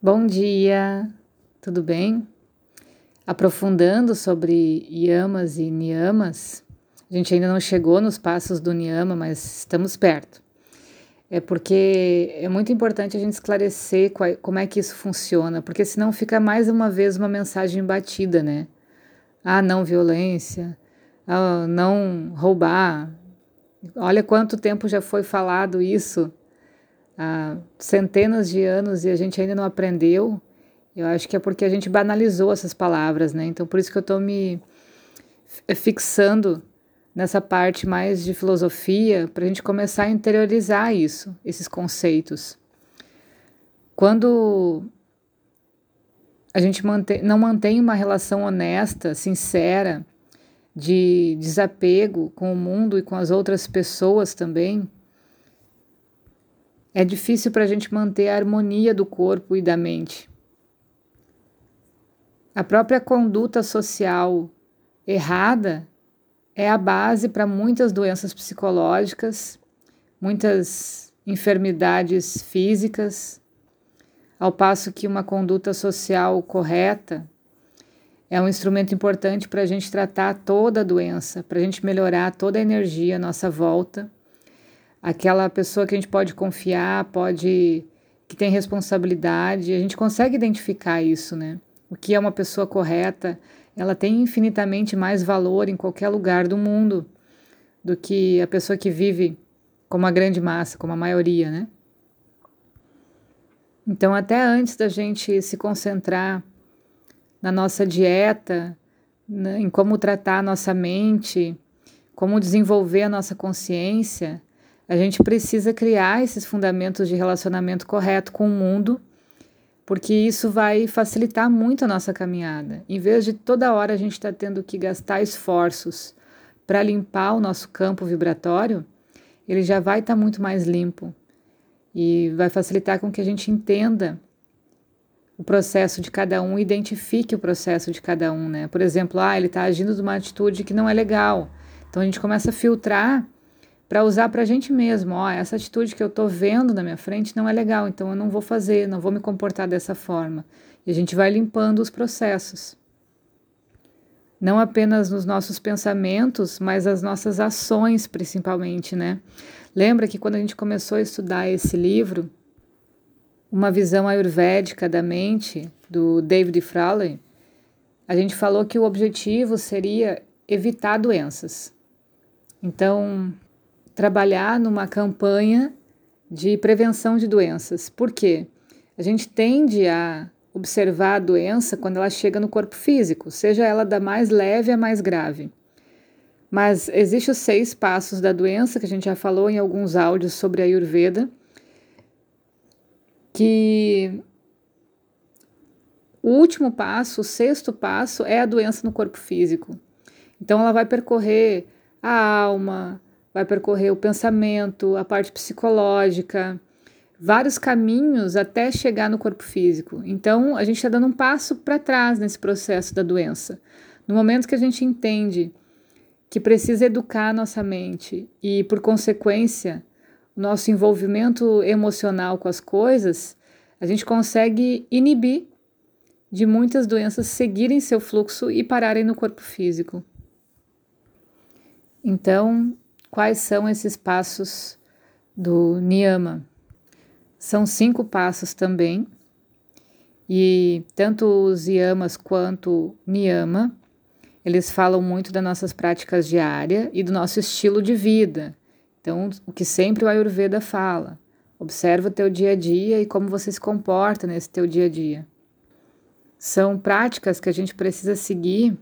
Bom dia, tudo bem? Aprofundando sobre yamas e niyamas, a gente ainda não chegou nos passos do niyama, mas estamos perto. É porque é muito importante a gente esclarecer qual, como é que isso funciona, porque senão fica mais uma vez uma mensagem batida, né? Ah, não violência, ah, não roubar. Olha quanto tempo já foi falado isso há centenas de anos e a gente ainda não aprendeu, eu acho que é porque a gente banalizou essas palavras, né? Então, por isso que eu estou me fixando nessa parte mais de filosofia, para a gente começar a interiorizar isso, esses conceitos. Quando a gente mantém, não mantém uma relação honesta, sincera, de desapego com o mundo e com as outras pessoas também, é difícil para a gente manter a harmonia do corpo e da mente. A própria conduta social errada é a base para muitas doenças psicológicas, muitas enfermidades físicas, ao passo que uma conduta social correta é um instrumento importante para a gente tratar toda a doença, para a gente melhorar toda a energia à nossa volta aquela pessoa que a gente pode confiar, pode que tem responsabilidade, a gente consegue identificar isso, né? O que é uma pessoa correta, ela tem infinitamente mais valor em qualquer lugar do mundo do que a pessoa que vive como a grande massa, como a maioria, né? Então, até antes da gente se concentrar na nossa dieta, né, em como tratar a nossa mente, como desenvolver a nossa consciência, a gente precisa criar esses fundamentos de relacionamento correto com o mundo, porque isso vai facilitar muito a nossa caminhada. Em vez de toda hora a gente estar tá tendo que gastar esforços para limpar o nosso campo vibratório, ele já vai estar tá muito mais limpo e vai facilitar com que a gente entenda o processo de cada um, identifique o processo de cada um, né? Por exemplo, ah, ele está agindo de uma atitude que não é legal. Então a gente começa a filtrar para usar para a gente mesmo. Ó, essa atitude que eu estou vendo na minha frente não é legal, então eu não vou fazer, não vou me comportar dessa forma. E a gente vai limpando os processos. Não apenas nos nossos pensamentos, mas as nossas ações, principalmente, né? Lembra que quando a gente começou a estudar esse livro, Uma Visão Ayurvédica da Mente, do David Frawley, a gente falou que o objetivo seria evitar doenças. Então, trabalhar numa campanha de prevenção de doenças. Por quê? A gente tende a observar a doença quando ela chega no corpo físico, seja ela da mais leve à mais grave. Mas existem os seis passos da doença, que a gente já falou em alguns áudios sobre a Ayurveda, que o último passo, o sexto passo, é a doença no corpo físico. Então ela vai percorrer a alma, vai percorrer o pensamento, a parte psicológica, vários caminhos até chegar no corpo físico. Então, a gente está dando um passo para trás nesse processo da doença. No momento que a gente entende que precisa educar a nossa mente e, por consequência, nosso envolvimento emocional com as coisas, a gente consegue inibir de muitas doenças seguirem seu fluxo e pararem no corpo físico. Então, Quais são esses passos do Niyama? São cinco passos também, e tanto os Yamas quanto Niyama, eles falam muito das nossas práticas diárias e do nosso estilo de vida. Então, o que sempre o Ayurveda fala, observa o teu dia a dia e como você se comporta nesse teu dia a dia. São práticas que a gente precisa seguir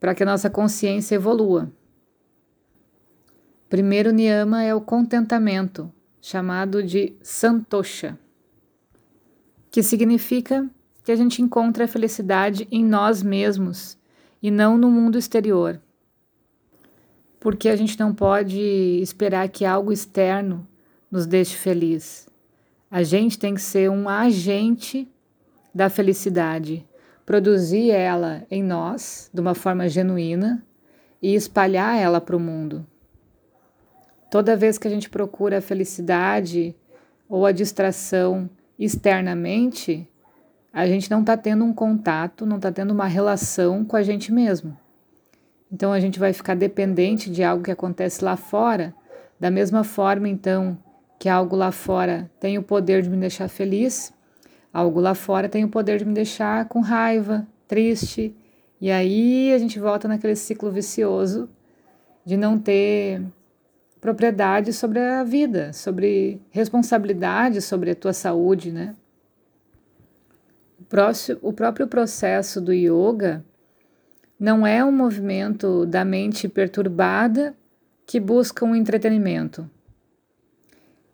para que a nossa consciência evolua. Primeiro niyama é o contentamento, chamado de santosha, que significa que a gente encontra a felicidade em nós mesmos e não no mundo exterior. Porque a gente não pode esperar que algo externo nos deixe feliz. A gente tem que ser um agente da felicidade, produzir ela em nós de uma forma genuína e espalhar ela para o mundo. Toda vez que a gente procura a felicidade ou a distração externamente, a gente não está tendo um contato, não está tendo uma relação com a gente mesmo. Então a gente vai ficar dependente de algo que acontece lá fora, da mesma forma então que algo lá fora tem o poder de me deixar feliz, algo lá fora tem o poder de me deixar com raiva, triste, e aí a gente volta naquele ciclo vicioso de não ter propriedade sobre a vida, sobre responsabilidade sobre a tua saúde, né? O próprio processo do yoga não é um movimento da mente perturbada que busca um entretenimento.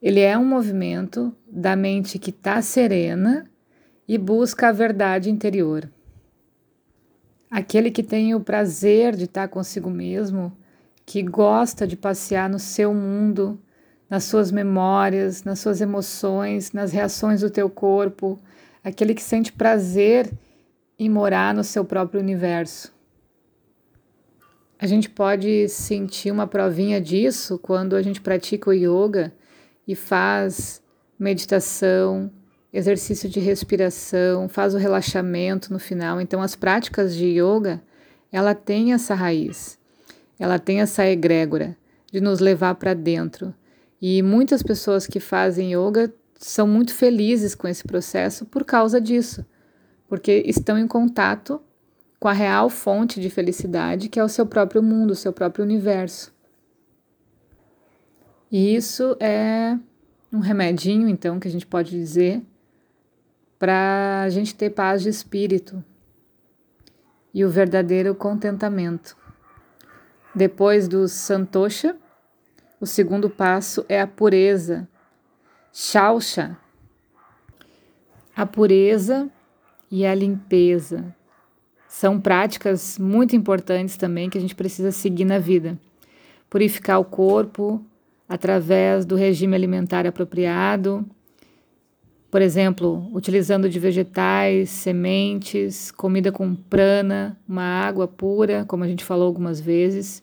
Ele é um movimento da mente que está serena e busca a verdade interior. Aquele que tem o prazer de estar tá consigo mesmo, que gosta de passear no seu mundo, nas suas memórias, nas suas emoções, nas reações do teu corpo, aquele que sente prazer em morar no seu próprio universo. A gente pode sentir uma provinha disso quando a gente pratica o yoga e faz meditação, exercício de respiração, faz o relaxamento no final. Então as práticas de yoga, ela tem essa raiz. Ela tem essa egrégora de nos levar para dentro. E muitas pessoas que fazem yoga são muito felizes com esse processo por causa disso, porque estão em contato com a real fonte de felicidade, que é o seu próprio mundo, o seu próprio universo. E isso é um remedinho, então, que a gente pode dizer para a gente ter paz de espírito e o verdadeiro contentamento. Depois do santosha, o segundo passo é a pureza, Shausha, a pureza e a limpeza. São práticas muito importantes também que a gente precisa seguir na vida. Purificar o corpo através do regime alimentar apropriado, por exemplo, utilizando de vegetais, sementes, comida com prana, uma água pura, como a gente falou algumas vezes.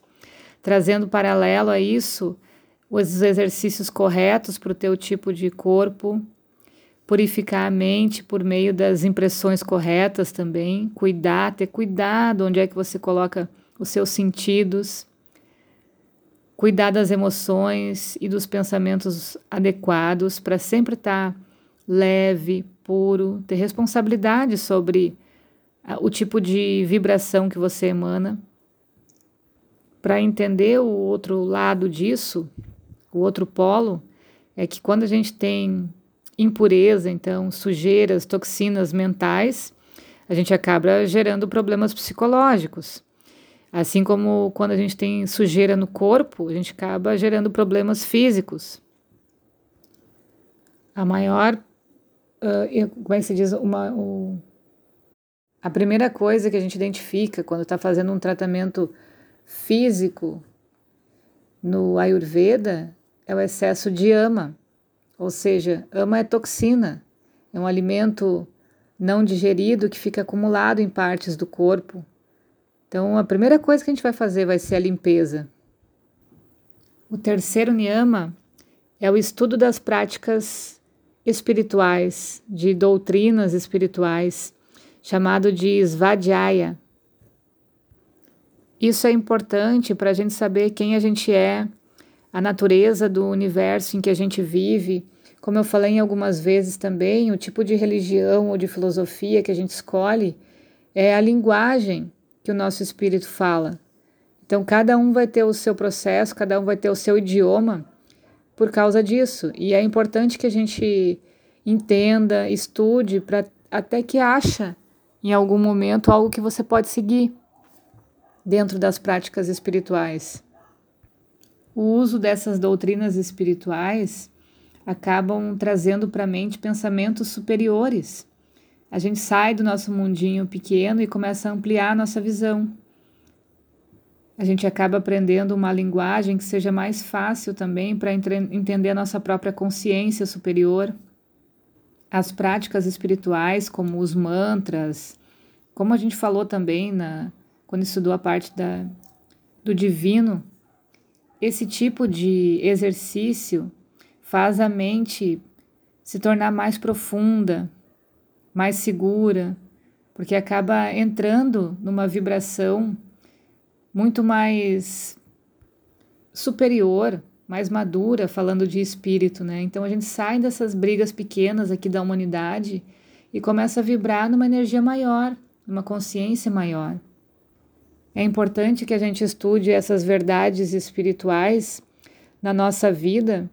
Trazendo paralelo a isso, os exercícios corretos para o teu tipo de corpo, purificar a mente por meio das impressões corretas também, cuidar, ter cuidado onde é que você coloca os seus sentidos, cuidar das emoções e dos pensamentos adequados para sempre estar tá leve, puro, ter responsabilidade sobre o tipo de vibração que você emana. Para entender o outro lado disso, o outro polo é que quando a gente tem impureza, então sujeiras, toxinas mentais, a gente acaba gerando problemas psicológicos. Assim como quando a gente tem sujeira no corpo, a gente acaba gerando problemas físicos. A maior, uh, como é que se diz, uma, a primeira coisa que a gente identifica quando está fazendo um tratamento físico no Ayurveda é o excesso de ama, ou seja, ama é toxina, é um alimento não digerido que fica acumulado em partes do corpo. Então, a primeira coisa que a gente vai fazer vai ser a limpeza. O terceiro niyama é o estudo das práticas espirituais, de doutrinas espirituais, chamado de Svadhyaya. Isso é importante para a gente saber quem a gente é, a natureza do universo em que a gente vive. Como eu falei algumas vezes também, o tipo de religião ou de filosofia que a gente escolhe é a linguagem que o nosso espírito fala. Então, cada um vai ter o seu processo, cada um vai ter o seu idioma por causa disso. E é importante que a gente entenda, estude, para até que acha em algum momento algo que você pode seguir dentro das práticas espirituais o uso dessas doutrinas espirituais acabam trazendo para a mente pensamentos superiores. A gente sai do nosso mundinho pequeno e começa a ampliar a nossa visão. A gente acaba aprendendo uma linguagem que seja mais fácil também para entender a nossa própria consciência superior. As práticas espirituais, como os mantras, como a gente falou também na, quando estudou a parte da, do divino, esse tipo de exercício faz a mente se tornar mais profunda, mais segura, porque acaba entrando numa vibração muito mais superior, mais madura, falando de espírito, né? Então a gente sai dessas brigas pequenas aqui da humanidade e começa a vibrar numa energia maior, numa consciência maior. É importante que a gente estude essas verdades espirituais na nossa vida,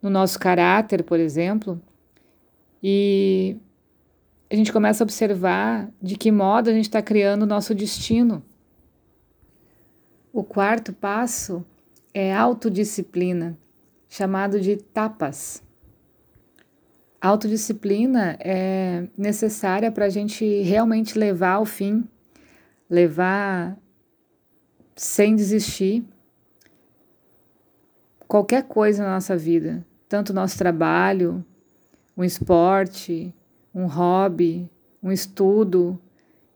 no nosso caráter, por exemplo, e a gente começa a observar de que modo a gente está criando o nosso destino. O quarto passo é autodisciplina, chamado de tapas. Autodisciplina é necessária para a gente realmente levar ao fim, levar sem desistir qualquer coisa na nossa vida, tanto nosso trabalho, um esporte, um hobby, um estudo.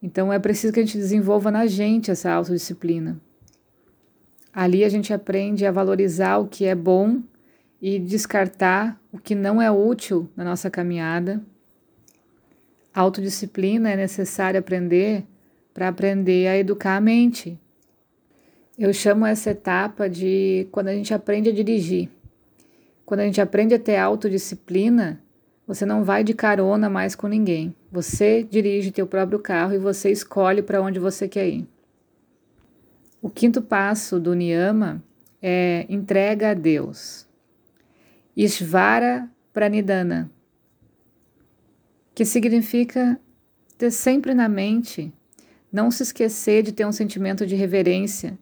Então é preciso que a gente desenvolva na gente essa autodisciplina. Ali a gente aprende a valorizar o que é bom e descartar o que não é útil na nossa caminhada. Autodisciplina é necessário aprender para aprender a educar a mente. Eu chamo essa etapa de quando a gente aprende a dirigir. Quando a gente aprende a ter autodisciplina, você não vai de carona mais com ninguém. Você dirige teu próprio carro e você escolhe para onde você quer ir. O quinto passo do Niyama é entrega a Deus. Ishvara Pranidhana, que significa ter sempre na mente, não se esquecer de ter um sentimento de reverência,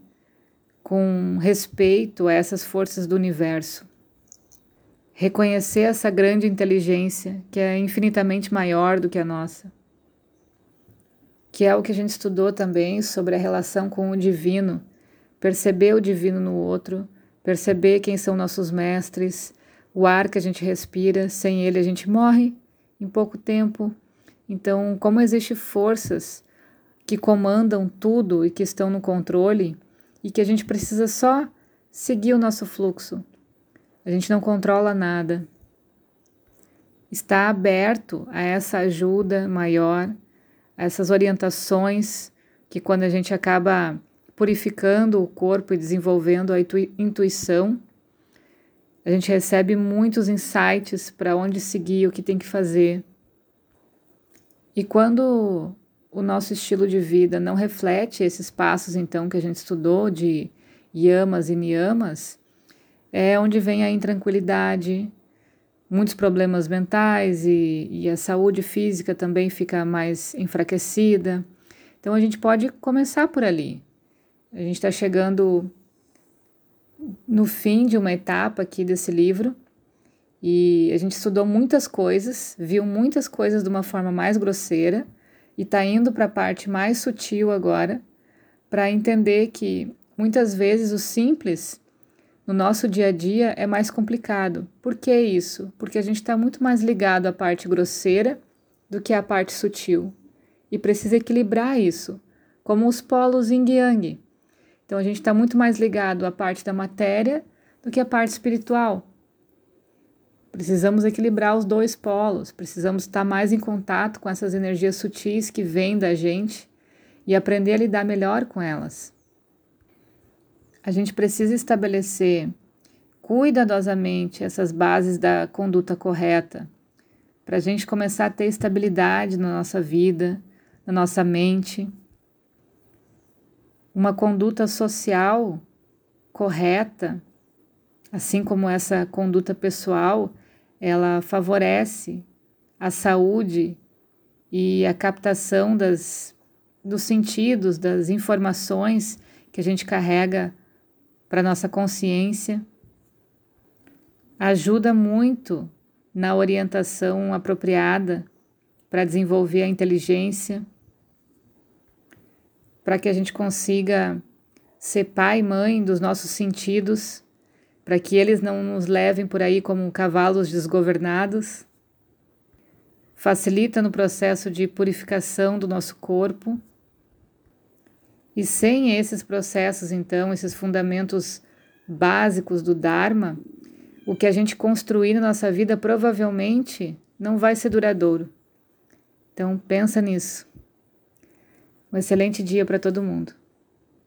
com respeito a essas forças do universo. Reconhecer essa grande inteligência que é infinitamente maior do que a nossa. Que é o que a gente estudou também sobre a relação com o divino, perceber o divino no outro, perceber quem são nossos mestres, o ar que a gente respira, sem ele a gente morre em pouco tempo. Então, como existem forças que comandam tudo e que estão no controle, e que a gente precisa só seguir o nosso fluxo. A gente não controla nada. Está aberto a essa ajuda maior, essas orientações que quando a gente acaba purificando o corpo e desenvolvendo a intuição, a gente recebe muitos insights para onde seguir, o que tem que fazer. E quando o nosso estilo de vida não reflete esses passos, então, que a gente estudou de yamas e niyamas, é onde vem a intranquilidade, muitos problemas mentais e, e a saúde física também fica mais enfraquecida. Então, a gente pode começar por ali. A gente está chegando no fim de uma etapa aqui desse livro e a gente estudou muitas coisas, viu muitas coisas de uma forma mais grosseira e está indo para a parte mais sutil agora, para entender que muitas vezes o simples no nosso dia a dia é mais complicado. Por que isso? Porque a gente está muito mais ligado à parte grosseira do que à parte sutil e precisa equilibrar isso, como os polos yin yang. Então a gente está muito mais ligado à parte da matéria do que à parte espiritual. Precisamos equilibrar os dois polos, precisamos estar mais em contato com essas energias sutis que vêm da gente e aprender a lidar melhor com elas. A gente precisa estabelecer cuidadosamente essas bases da conduta correta, para a gente começar a ter estabilidade na nossa vida, na nossa mente. Uma conduta social correta Assim como essa conduta pessoal, ela favorece a saúde e a captação das, dos sentidos, das informações que a gente carrega para nossa consciência. Ajuda muito na orientação apropriada para desenvolver a inteligência, para que a gente consiga ser pai e mãe dos nossos sentidos para que eles não nos levem por aí como cavalos desgovernados. Facilita no processo de purificação do nosso corpo. E sem esses processos, então, esses fundamentos básicos do Dharma, o que a gente construir na nossa vida provavelmente não vai ser duradouro. Então pensa nisso. Um excelente dia para todo mundo.